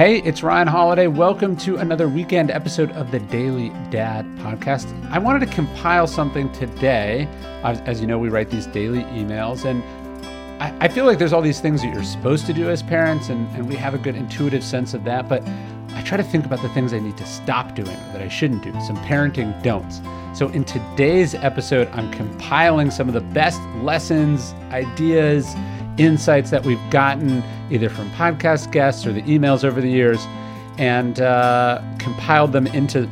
Hey, it's Ryan Holiday. Welcome to another weekend episode of the Daily Dad podcast. I wanted to compile something today. As, you know, we write these daily emails, and I, I, feel like there's all these things that you're supposed to do as parents, and, and we have a good intuitive sense of that. But I try to think about the things I need to stop doing that I shouldn't do, some parenting don'ts. So, in today's episode, I'm compiling some of the best lessons, ideas, insights that we've gotten either from podcast guests or the emails over the years and uh, compiled them into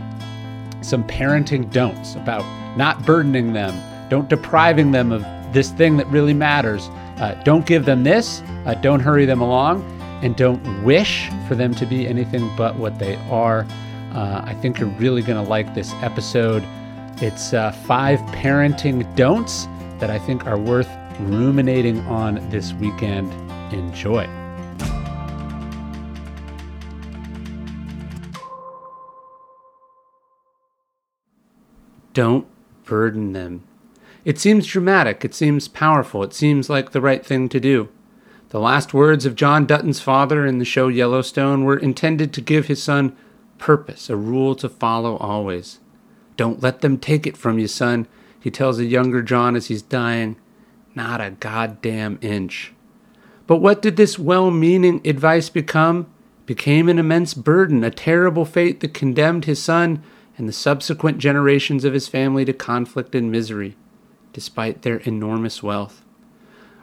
some parenting don'ts about not burdening them, don't depriving them of this thing that really matters. Uh, don't give them this, uh, don't hurry them along, and don't wish for them to be anything but what they are. Uh, I think you're really going to like this episode. It's uh, five parenting don'ts that I think are worth ruminating on this weekend. Enjoy. Don't burden them. It seems dramatic, it seems powerful, it seems like the right thing to do. The last words of John Dutton's father in the show Yellowstone were intended to give his son purpose, a rule to follow always. Don't let them take it from you, son, he tells a younger John as he's dying not a goddamn inch. But what did this well meaning advice become? Became an immense burden, a terrible fate that condemned his son and the subsequent generations of his family to conflict and misery, despite their enormous wealth.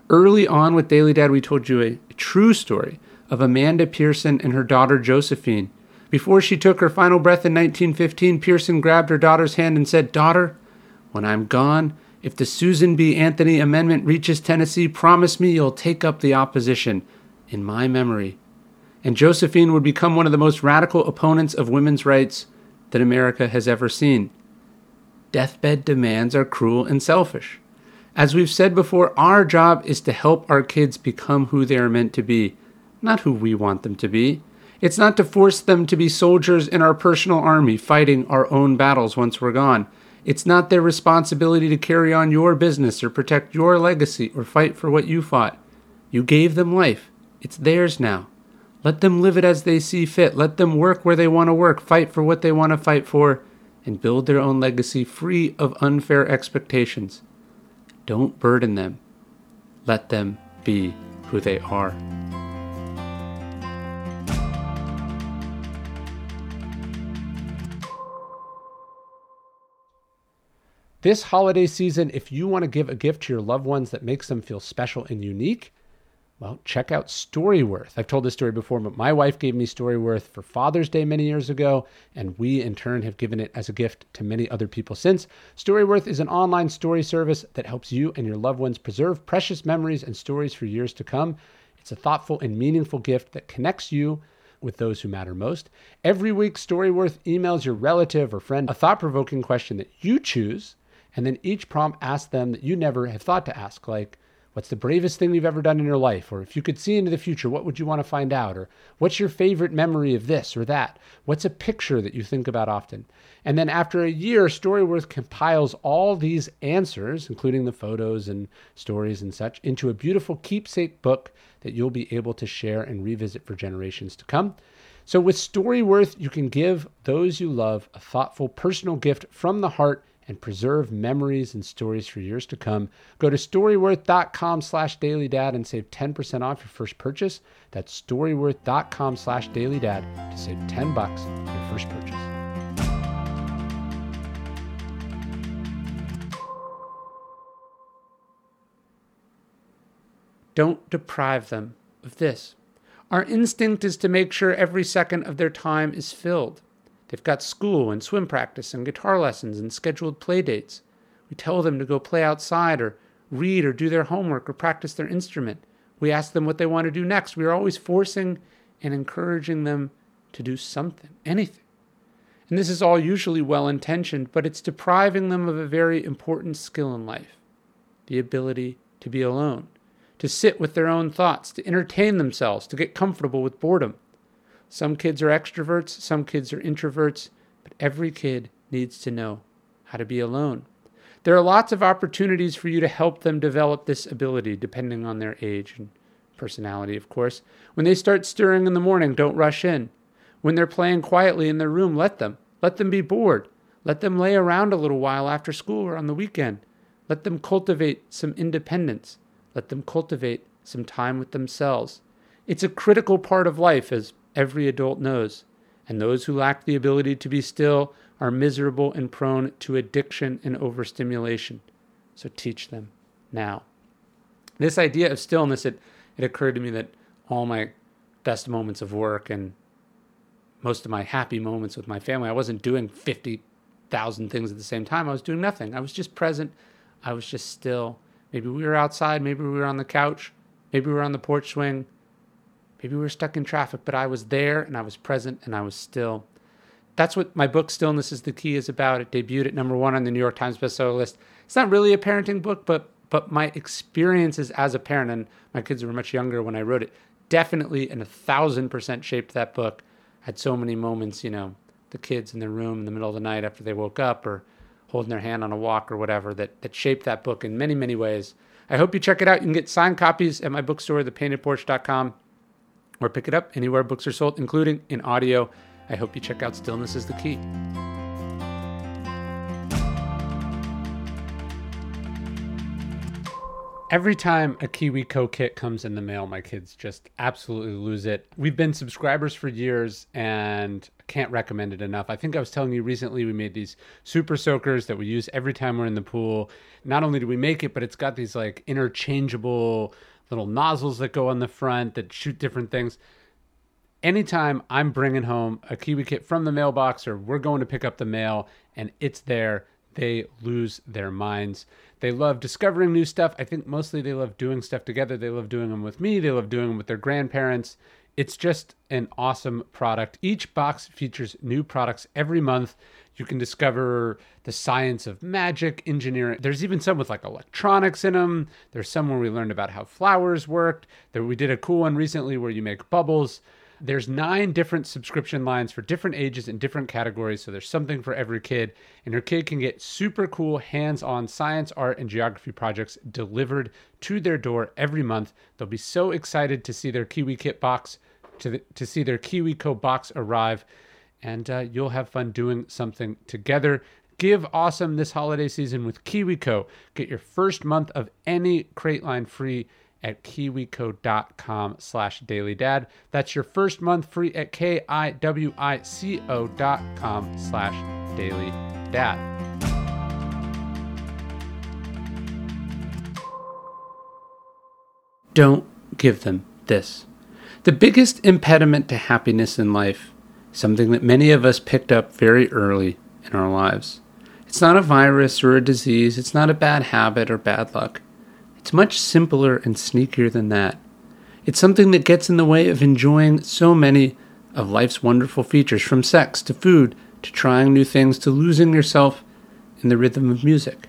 Early on with Daily Dad, we told you a, true story of Amanda Pearson and her daughter Josephine. Before she took her final breath in 1915, Pearson grabbed her daughter's hand and said, Daughter, when I'm gone, if the Susan B. Anthony Amendment reaches Tennessee, promise me you'll take up the opposition in my memory. And Josephine would become one of the most radical opponents of women's rights that America has ever seen. Deathbed demands are cruel and selfish. As we've said before, our job is to help our kids become who they are meant to be, not who we want them to be. It's not to force them to be soldiers in our personal army fighting our own battles once we're gone. It's not their responsibility to carry on your business or protect your legacy or fight for what you fought. You gave them life. It's theirs now. Let them live it as they see fit. Let them work where they want to work, fight for what they want to fight for, and build their own legacy free of unfair expectations. Don't burden them. Let them be who they are. This holiday season, if you want to give a gift to your loved ones that makes them feel special and unique, well, check out Storyworth. I've told this story before, but my wife gave me Storyworth for Father's Day many years ago, and we in turn have given it as a gift to many other people since. Storyworth is an online story service that helps you and your loved ones preserve precious memories and stories for years to come. It's a thoughtful and meaningful gift that connects you with those who matter most. Every week, Storyworth emails your relative or friend a thought provoking question that you choose and then each prompt asks them that you never have thought to ask, like, what's the bravest thing you've ever done in your life? Or if you could see into the future, what would you want to find out? Or what's your favorite memory of this or that? What's a picture that you think about often? And then after a year, Storyworth compiles all these answers, including the photos and stories and such, into a beautiful keepsake book that you'll be able to share and revisit for generations to come. So with Storyworth, you can give those you love a thoughtful personal gift from the heart and preserve memories and stories for years to come. Go to storyworth.com slash dailydad and save 10% off your first purchase. That's storyworth.com slash dailydad to save 10 bucks on your first purchase. Don't deprive them of this. Our instinct is to make sure every second of their time is filled. They've got school and swim practice and guitar lessons and scheduled play dates. We tell them to go play outside or read or do their homework or practice their instrument. We ask them what they want to do next. We are always forcing and encouraging them to do something, anything. And this is all usually well intentioned, but it's depriving them of a very important skill in life the ability to be alone, to sit with their own thoughts, to entertain themselves, to get comfortable with boredom. Some kids are extroverts, some kids are introverts, but every kid needs to know how to be alone. There are lots of opportunities for you to help them develop this ability depending on their age and personality, of course. When they start stirring in the morning, don't rush in. When they're playing quietly in their room, let them. Let them be bored. Let them lay around a little while after school or on the weekend. Let them cultivate some independence. Let them cultivate some time with themselves. It's a critical part of life, as every adult knows. And those who lack the ability to be still are miserable and prone to addiction and overstimulation. So teach them now. This idea of stillness, it, it occurred to me that all my best moments of work and most of my happy moments with my family, I wasn't doing 50,000 things at the same time. I was doing nothing. I was just present. I was just still. Maybe we were outside. Maybe we were on the couch. Maybe we were on the porch swing. Maybe we were stuck in traffic, but I was there and I was present and I was still. That's what my book, Stillness is the Key, is about. It debuted at number one on the New York Times bestseller list. It's not really a parenting book, but but my experiences as a parent, and my kids were much younger when I wrote it, definitely and a thousand percent shaped that book. Had so many moments, you know, the kids in their room in the middle of the night after they woke up or holding their hand on a walk or whatever that, that shaped that book in many, many ways. I hope you check it out. You can get signed copies at my bookstore, thepaintedporch.com, or pick it up anywhere books are sold, including in audio. I hope you check out Stillness is the Key. Every time a KiwiCo kit comes in the mail, my kids just absolutely lose it. We've been subscribers for years and can't recommend it enough. I think I was telling you recently we made these super soakers that we use every time we're in the pool. Not only do we make it, but it's got these like interchangeable little nozzles that go on the front that shoot different things. Anytime I'm bringing home a Kiwi kit from the mailbox or we're going to pick up the mail and it's there, they lose their minds. They love discovering new stuff. I think mostly they love doing stuff together. They love doing them with me. They love doing them with their grandparents. It's just an awesome product. Each box features new products every month. You can discover the science of magic, engineering. There's even some with like electronics in them. There's some where we learned about how flowers worked. There we did a cool one recently where you make bubbles. There's nine different subscription lines for different ages and different categories, so there's something for every kid. And your kid can get super cool hands on science, art, and geography projects delivered to their door every month. They'll be so excited to see their Kiwi Kit box, to, the, to see their KiwiCo box arrive, and uh, you'll have fun doing something together. Give awesome this holiday season with KiwiCo. Get your first month of any crate line free at kiwico.com slash dailydad. That's your first month free at K-I-W-I-C-O dot com slash dailydad. Don't give them this. The biggest impediment to happiness in life, something that many of us picked up very early in our lives. It's not a virus or a disease, it's not a bad habit or bad luck. It's much simpler and sneakier than that. It's something that gets in the way of enjoying so many of life's wonderful features, from sex to food to trying new things to losing yourself in the rhythm of music.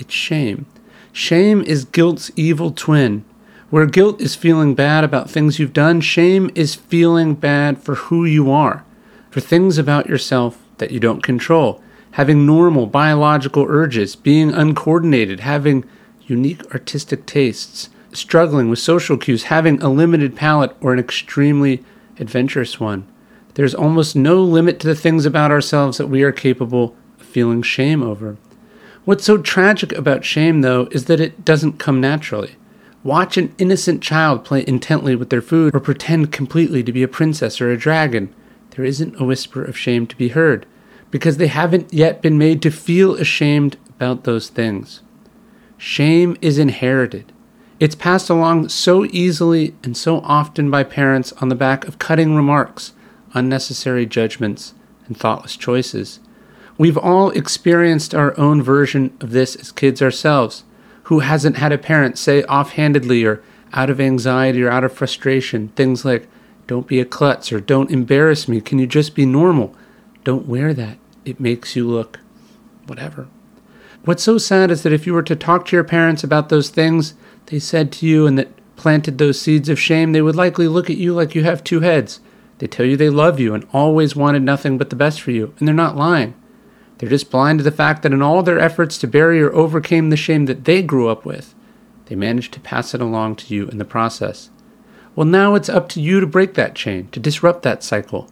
It's shame. Shame is guilt's evil twin. Where guilt is feeling bad about things you've done, shame is feeling bad for who you are, for things about yourself that you don't control, having normal biological urges, being uncoordinated, having unique artistic tastes, struggling with social cues, having a limited palate, or an extremely adventurous one. There's almost no limit to the things about ourselves that we are capable of feeling shame over. What's so tragic about shame, though, is that it doesn't come naturally. Watch an innocent child play intently with their food or pretend completely to be a princess or a dragon. There isn't a whisper of shame to be heard because they haven't yet been made to feel ashamed about those things. Shame is inherited. It's passed along so easily and so often by parents on the back of cutting remarks, unnecessary judgments, and thoughtless choices. We've all experienced our own version of this as kids ourselves. Who hasn't had a parent say offhandedly or out of anxiety or out of frustration things like, Don't be a klutz or don't embarrass me, can you just be normal? Don't wear that, it makes you look whatever. What's so sad is that if you were to talk to your parents about those things they said to you and that planted those seeds of shame, they would likely look at you like you have two heads. They tell you they love you and always wanted nothing but the best for you, and they're not lying. They're just blind to the fact that in all their efforts to bury or overcome the shame that they grew up with, They managed to pass it along to you in the process. Well, now it's up to you to break that chain, to disrupt that cycle.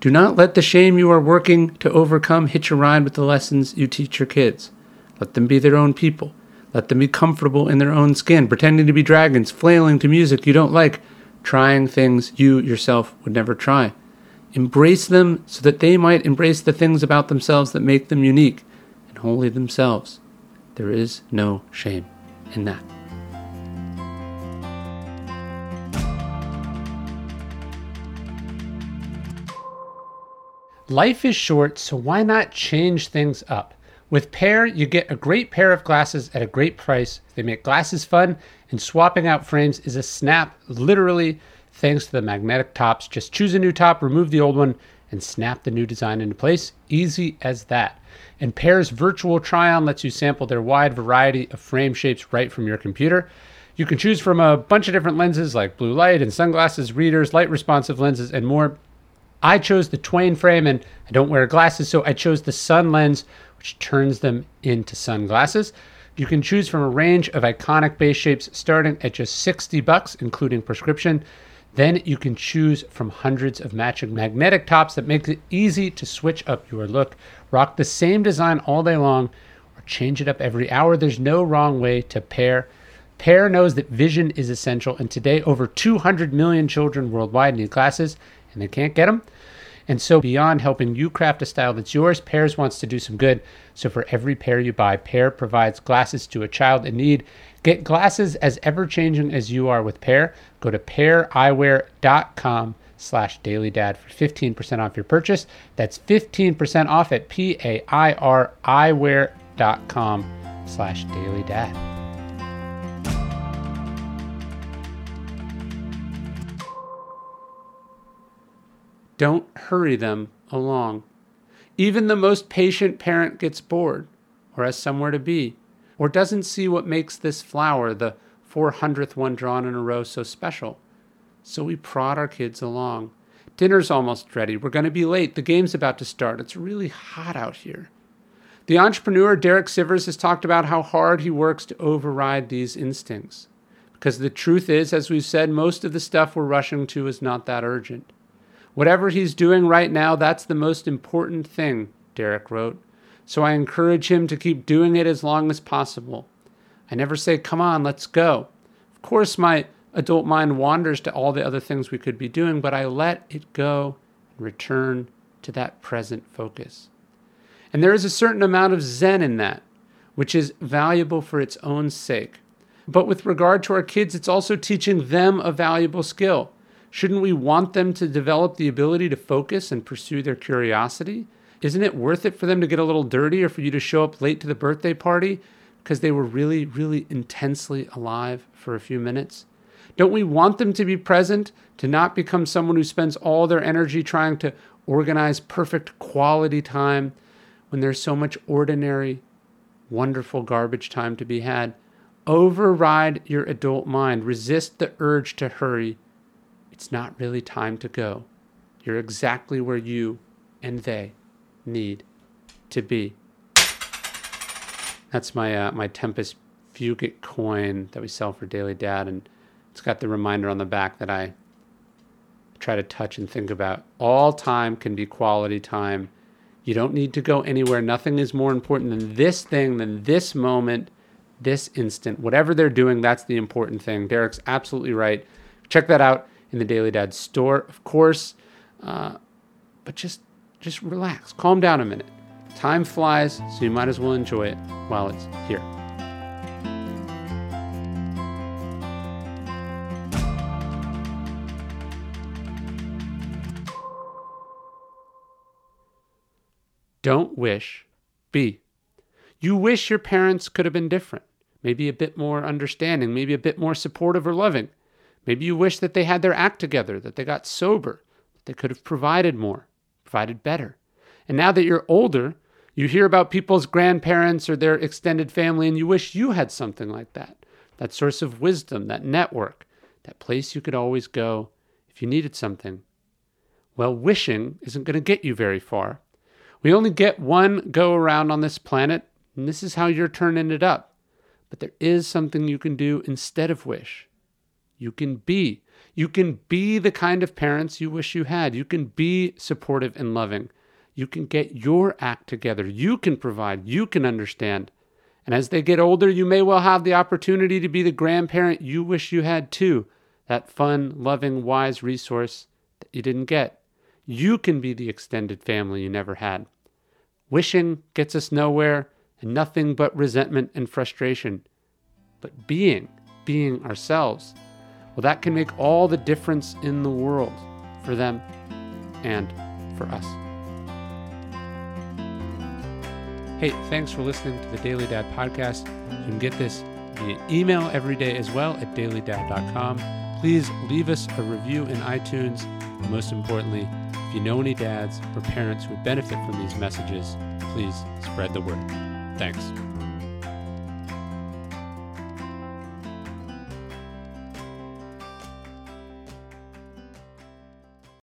Do not let the shame you are working to overcome hitch a ride with the lessons you teach your kids. Let them be their own people. Let them be comfortable in their own skin, pretending to be dragons, flailing to music you don't like, trying things you yourself would never try. Embrace them so that they might embrace the things about themselves that make them unique and wholly themselves. There is no shame in that. Life is short, so why not change things up? With Pair, you get a great pair of glasses at a great price. They make glasses fun, and swapping out frames is a snap, literally, thanks to the magnetic tops. Just choose a new top, remove the old one, and snap the new design into place. Easy as that. And Pair's virtual try on lets you sample their wide variety of frame shapes right from your computer. You can choose from a bunch of different lenses like blue light and sunglasses, readers, light responsive lenses, and more. I chose the Twain frame and I don't wear glasses, so I chose the Sun lens, which turns them into sunglasses. You can choose from a range of iconic base shapes starting at just 60 bucks, including prescription. Then you can choose from hundreds of matching magnetic tops that make it easy to switch up your look. Rock the same design all day long or change it up every hour. There's no wrong way to pair. Pair knows that vision is essential, and today over 200 million children worldwide need glasses and they can't get them. And so, beyond helping you craft a style that's yours, Pairs wants to do some good. So, for every pair you buy, Pair provides glasses to a child in need. Get glasses as ever changing as you are with Pair. Go to paireyewear.com slash dailydad for 15% off your purchase. That's 15% off at P-A-I-R eyewear.com slash dailydad. Don't hurry them along. Even the most patient parent gets bored, or has somewhere to be, or doesn't see what makes this flower, the 400th one drawn in a row, so special. So we prod our kids along. Dinner's almost ready. We're going to be late. The game's about to start. It's really hot out here. The entrepreneur Derek Sivers has talked about how hard he works to override these instincts. Because the truth is, as we've said, most of the stuff we're rushing to is not that urgent. Whatever he's doing right now, that's the most important thing, Derek wrote. So I encourage him to keep doing it as long as possible. I never say, come on, let's go. Of course, my adult mind wanders to all the other things we could be doing, but I let it go and return to that present focus. And there is a certain amount of zen in that, which is valuable for its own sake. But with regard to our kids, it's also teaching them a valuable skill. Shouldn't we want them to develop the ability to focus and pursue their curiosity? Isn't it worth it for them to get a little dirty or for you to show up late to the birthday party because they were really, really intensely alive for a few minutes? Don't we want them to be present, to not become someone who spends all their energy trying to organize perfect quality time when there's so much ordinary, wonderful garbage time to be had? Override your adult mind. Resist the urge to hurry it's not really time to go. You're exactly where you and they need to be. That's my uh, my Tempus Fugit coin that we sell for Daily Dad, and it's got the reminder on the back that I try to touch and think about. All time can be quality time. You don't need to go anywhere. Nothing is more important than this thing, than this moment, this instant. Whatever they're doing, that's the important thing. Derek's absolutely right. Check that out in the Daily Dad store, of course. Uh, but just just relax, calm down a minute. Time flies, so you might as well enjoy it while it's here. Don't wish, be. You wish your parents could have been different, maybe a bit more understanding, maybe a bit more supportive or loving. Maybe you wish that they had their act together, that they got sober, that they could have provided more, provided better. And now that you're older, you hear about people's grandparents or their extended family, and you wish you had something like that that source of wisdom, that network, that place you could always go if you needed something. Well, wishing isn't going to get you very far. We only get one go around on this planet, and this is how your turn ended up But there is something you can do instead of wish. You can be. You can be the kind of parents you wish you had. You can be supportive and loving. You can get your act together. You can provide. You can understand. And as they get older, you may well have the opportunity to be the grandparent you wish you had too. That fun, loving, wise resource that you didn't get. You can be the extended family you never had. Wishing gets us nowhere and nothing but resentment and frustration. But being, being ourselves, well, that can make all the difference in the world for them and for us. Hey, thanks for listening to the Daily Dad podcast. You can get this via email every day as well at dailydad.com. Please leave us a review in iTunes. And most importantly, if you know any dads or parents who would benefit from these messages, please spread the word. Thanks.